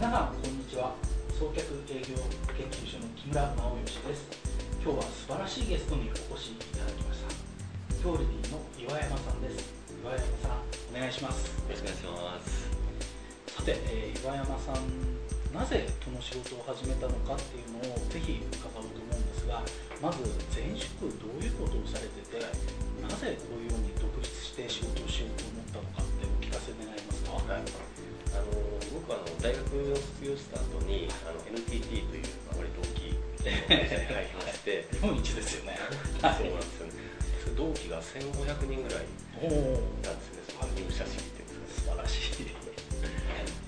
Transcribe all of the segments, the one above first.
皆さんこんにちは。創客営業研究所の木村直義です。今日は素晴らしいゲストにお越しいただきました。キョールディの岩山さんです。岩山さんお願いします。よろしくお願いします。さて、えー岩山さんなぜこの仕事を始めたのかっていうのをぜひ伺おうと思うんですがまず前職どういうことをされててなぜこういうように独立して仕事をしようと思ったのかってお聞かせ願えますか？はい。あの僕はあの大学を卒業した後にあの NTT という、まあ、割と大きい会社に入りまして。日本一ですよね。そうなんですよね。同期が1500人ぐらいいたんですね。その入社式って素晴らしい。か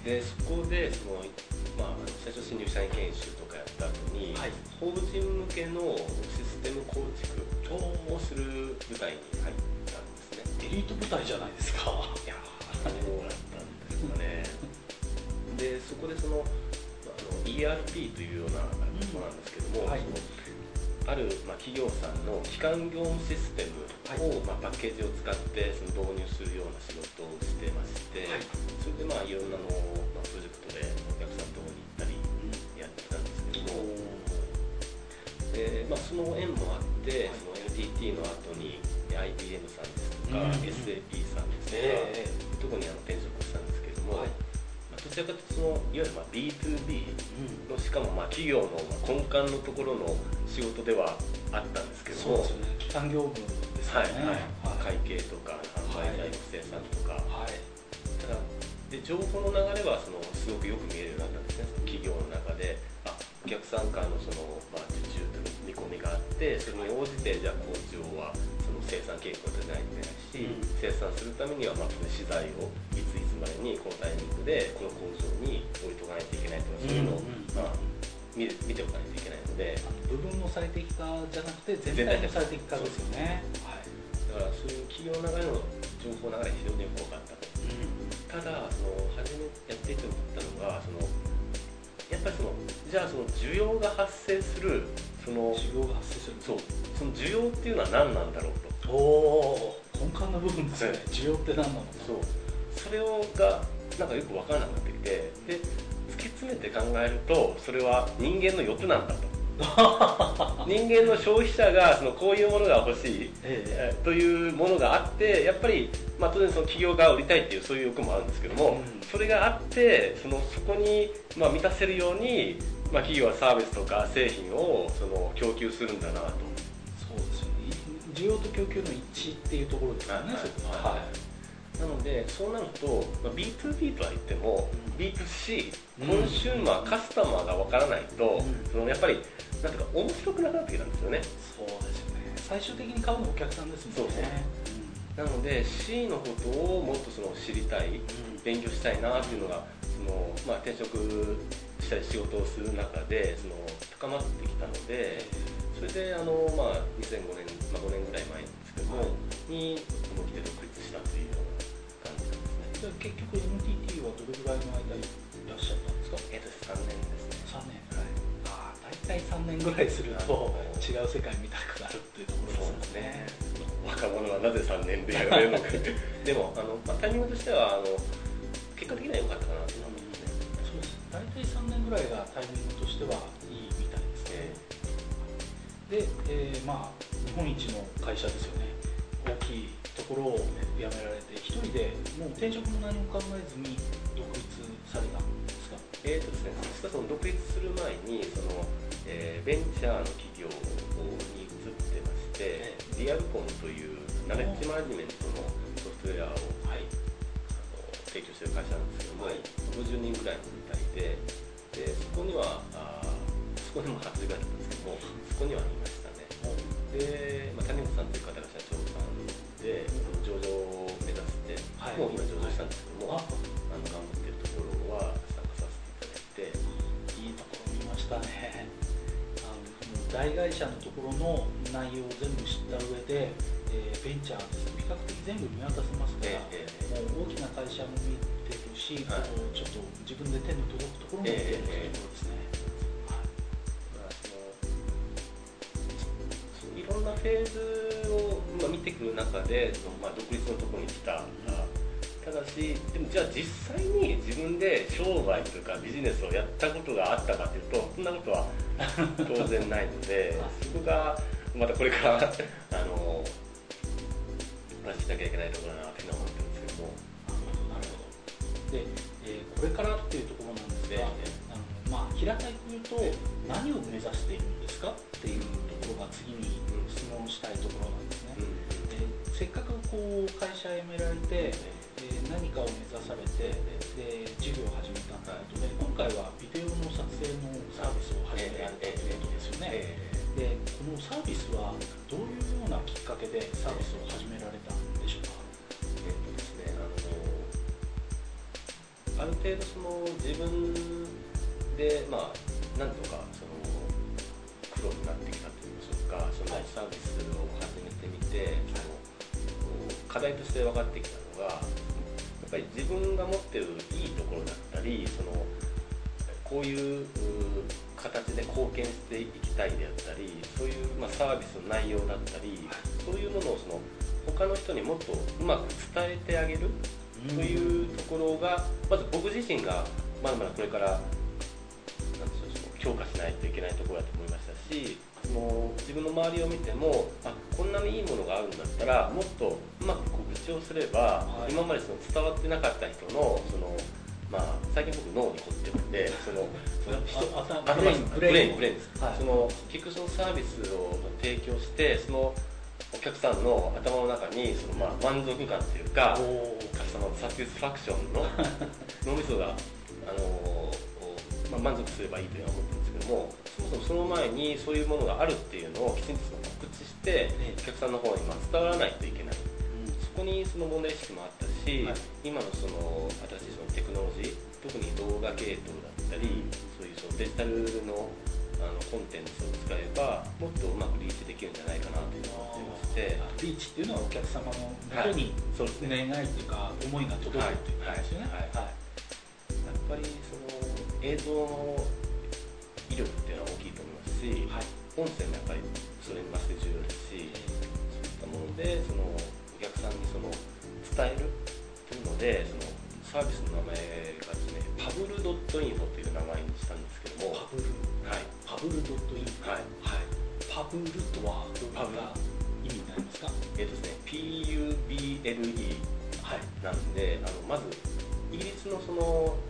でそこでその、まあ、最初新入社員研修とかやった後に、はい。法人向けのシステム構築をする部隊に入ったんですね。エリート部隊じゃないですか。いやーそうだったんですかねでそこでそのあの ERP というようなものなんですけども、はい。そのある、まあ、企業さんの基幹業務システムを、まあ、パッケージを使ってその導入するような仕事をしてまして、はい。それでまあいろんなの、まあ、プロジェクトでお客さんのところに行ったりやってたんですけども、でまあ、その縁もあって、その NTT の後に IBM さんですとか、うん。SAP さんですとか、え。特にあの転職ちらかそのいわゆるまあ B2B うん。のしかもまあ企業のまあ根幹のところの仕事ではあったんですけども。ね。基幹業務ですよはいねはい、会計とか販売材料生産とか、はい。ただで情報の流れはそのすごくよく見えるようになったんですね。企業の中で。あお客さんからのその、まあ、受注という見込みがあってそれに応じてじゃあ工場はその生産計画を立てないといけないし、うん。生産するためにはまあ資材をいついつまでにこのタイミングでこの工場に置いとかないといけないとかそういうのを、あ、見る見ておかないといけないので部分の最適化じゃなくて全体の最適化ですよね。はい。だからそういう企業の流れの情報流れ非常によく分かったと。ただその初めやっていて思ったのがそのやっぱりそのじゃあその需要が発生するその需要が発生する。そう。その需要っていうのは何なんだろうと。おお根幹の部分ですよね。はい。需要って何なのか。そうそれをがなんかよく分からなくなってきてで突き詰めて考えるとそれは人間の欲なんだと。人間の消費者がそのこういうものが欲しいええ。ーというものがあってやっぱり、まあ、当然その企業が売りたいっていうそういう欲もあるんですけども、うん。それがあってそのそこに、まあ、満たせるように、まあ、企業はサービスとか製品をその供給するんだなと。そうですよね。需要と供給の一致っていうところですよねはい。は。はいなのでそうなると、まあ、B2B とは言っても、うん。B2C うん。コンシューマー、カスタマーがわからないと、うん。そのやっぱりなんていうか面白くなくなってきたんですよね。そうですよね。最終的に買うのはお客さんですもんね。そうそう。なので C のことをもっとその知りたいうん。勉強したいなっていうのがその、まあ、転職したり仕事をする中でその高まってきたのでそれであの、まあ、2005年、まあ、5年ぐらい前ですけども、はい。に思い切って独立したというじゃあ結局 NTT はどれぐらいの間いらっしゃったんですか？えっと3年。ですね3年。はい。ああ大体3年ぐらいするとはい違う世界見たくなるっていうところですよね。若者はなぜ3年でやめるのかでもあの、まあ、タイミングとしてはあの結果的には良かったかなと思いますね。そうです。大体3年ぐらいがタイミングとしてはいいみたいですね。で、えーまあ日本一の会社ですよね。大きいところを辞められて一人でもう転職も何も考えずに独立されたんですか？えーとですね、実はその独立する前にその、えーベンチャーの企業に移ってまして、リアルコンというナレッジマネジメントのソフトウェアを、はい。あの提供している会社なんですけども、はい。50人ぐらいの部隊ででそこにはあーそこにも80ぐらいだったんですけどもそこにはいましたね。で、まあ、谷本さんという方が社長して、はい。もう今上場したんですけども、ああの頑張ってるところは参加させていただいていいところ見ましたね。あの大会社のところの内容を全部知った上で、えーベンチャーです。比較的全部見渡せますから、ええもう大きな会社も見てるし、はい。ちょっと自分で手の届くところも見てるというところですね、はい。ろんなフェーズを、まあ、見てくる中でまあ、独立のところに来た、あただしでもじゃあ実際に自分で商売というかビジネスをやったことがあったかというとそんなことは当然ないのでそこがまたこれからあのお話ししなきゃいけないところだなっていうのは思ってるんですけど。もなるほど。で、えーこれからっていうところなんですが、あのまあ、平たく言うと何を目指しているんですか？っていうところが次に質問したいところなんですね、でせっかくこう会社辞められて、えー何かを目指されてで事業を始めたということで今回はビデオの撮影のサービスを始められたということですよね、えでこのサービスはどういうようなきっかけでサービスを始められたんでしょうか？えっとですねあのある程度その自分でまあなんとかそのプロになってきたといいましょうかそのはいサービスを始めてみて、そのこう課題として分かってきたのがぱり自分が持ってるいいところだったりそのこういう形で貢献していきたいであったりそういう、ま、サービスの内容だったり、そういうものをその他の人にもっとうまく伝えてあげるというところがまず僕自身がまだまだこれからなんでしょう強化しないといけないところだと思いましたしの自分の周りを見てもあこんなにいいものがあるんだったらもっとうまく告知をすれば、はい。今までその伝わってなかった人のその、まあ、最近僕脳に凝ってるんでその brain brain。brain です、はい。その結局そのサービスを提供してそのお客さんの頭の中にそのまあ満足感というかおー。カスタマーサティスファクションの脳みそが、あのーまあ、満足すればいいというのは思ってるんですけどもそもそもその前にそういうものがあるっていうのをきちんとその告知してええ。お客さんの方にまあ伝わらないといけない。うんそこにその問題意識もあったし、はい。今のその新しいそのテクノロジー特に動画系統だったりそういうそのデジタルのあのコンテンツを使えばもっとうまくリーチできるんじゃないかなというのを思ってまして。リーチっていうのはお客様の元にそうですね。願いっていうか思いが届くっていうことですよね。はい。はい。やっぱりその映像の威力っていうのは大きいと思いますし、はい。音声もやっぱりそれに増して重要ですしそういったものでそのお客さんにその伝えるというのでそのサービスの名前がですねパブルドットインフォという名前にしたんですけどもパブル。はい。パブルドットインフォ。はい。はい。パブルとはどういった意味になりますか？えっ、とですね PUBLE はい。なんであのまずイギリスのその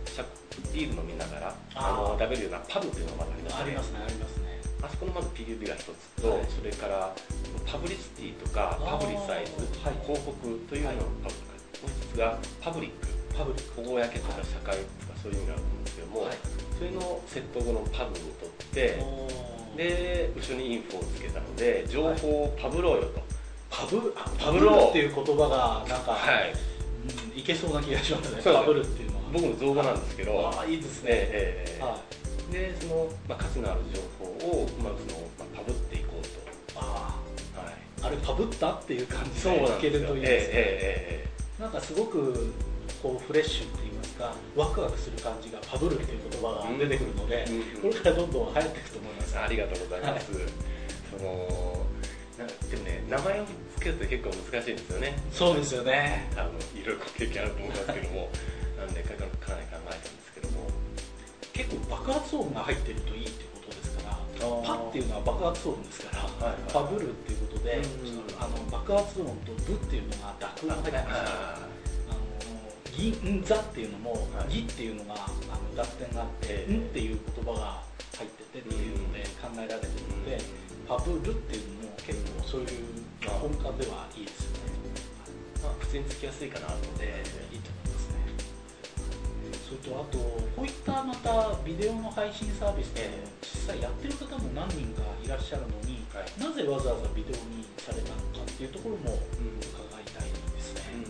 ビール飲みながらあの食べるようなパブというのがまずありますね。ありますねありますね。あそこのまず PUB が一つ。と、はい。それからパブリシティとかパブリサイズ、はい。広告というののパブリック、もう一つがパブリック。パブリック。公とか社会とかそういう意味があると思うんですけども、はい。それのセット後のパブを取ってで後ろにインフォをつけたので情報をパブろうよと、パブ？あパパブローっていう言葉がなんか、はい。うん、いけそうな気がしますね。そうですパブルっていう僕の造語なんですけど、ああいいですね、ええええはい。でその、まあ、価値のある情報を、まあそのまあ、パブっていこうあと、はい、ああれパブったっていう感じそうでいけるといいですね、えなんかすごくこうフレッシュって言いますかワクワクする感じがパブルっていう言葉が出てくるので、ええええこれからどんどん流行っていくと思います。ありがとうございます、そのなんかでもね名前をつけるって結構難しいんですよね。そうですよね。あのいろいろ経験あると思いますけどもなんでかかかなり考えたんですけども結構爆発音が入ってるといいってことですからパっていうのは爆発音ですから、はいはい。パブルっていうことで、うん。あの爆発音とブっていうのが濁音が入ってますからギンザっていうのも、はい。ギっていうのがあの濁点があって、ええ。んっていう言葉が入っててっていうので考えられてるので、パブルっていうのも結構そういう本家ではいいですよね。まあ、口につきやすいかなと思って、でい。いと思います。ね。それとあとこういったまたビデオの配信サービスでええ実際やってる方も何人かいらっしゃるのに、はい。なぜわざわざビデオにされたのかっていうところも伺いたいですね。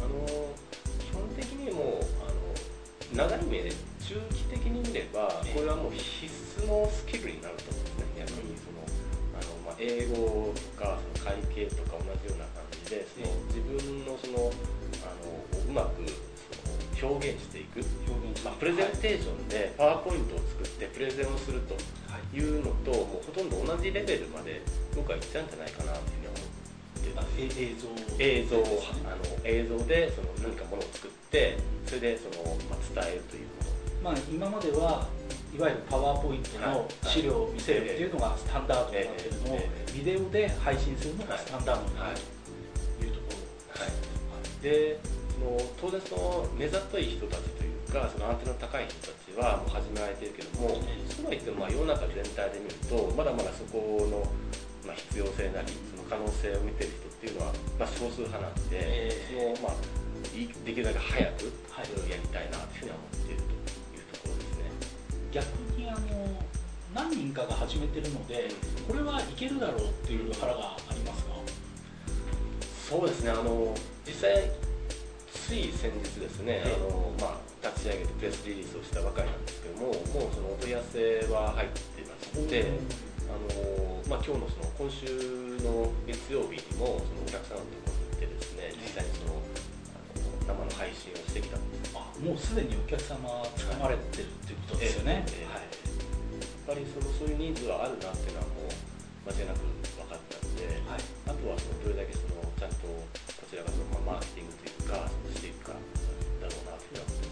あの基本的にもうあの長い目で中期的に見ればええ。これはもう必須のスキルになると思うんですね。逆にそのあの、まあ、英語とかその会計とか同じような感じでその自分のそのあのうまく表現していく、表現まあ、プレゼンテーションでパワーポイントを作ってプレゼンをするとはい。いうのともうほとんど同じレベルまで僕は行っちゃうんじゃないかなというふうには思っってあえ映像。映像あの映像でその何かものを作ってそれでその、まあ、伝えるというもの。まあ、今まではいわゆるパワーポイントの資料を見せるっていうのがスタンダードになってるのをええビデオで配信するのがスタンダードになはい。るというところ。はい。でその当然その目ざとい人たちというかそのアンテナの高い人たちはもう始められてるけどもそうは言ってもまあ世の中全体で見るとまだまだそこの、まあ、必要性なりその可能性を見てる人っていうのは、まあ、少数派なんで、ええ。そのまあいできるだけ早くはい。それをやりたいなというふうには思っているというところですね。逆にあの何人かが始めてるのでこれはいけるだろうっていう腹がありますか？そうですね。あの実際つい先日ですね、はいあのまあ、立ち上げてプレスリリースをしたばかりなんですけどももうそのお問い合わせは入ってましてあの、まあ、今日のその今週の月曜日にもそのお客さんのところに行ってですね実際にそのあの生の配信をしてきたんですあもうすでにお客様つかまれてるっていうことですよね、ええ。ええ。はい。やっぱりそのそういうニーズはあるなっていうのはもう間違いなく分かったので、はい。あとはそのどれだけそのちゃんとこちらがそのまあマーケティングという化していくかだろうなと思いま。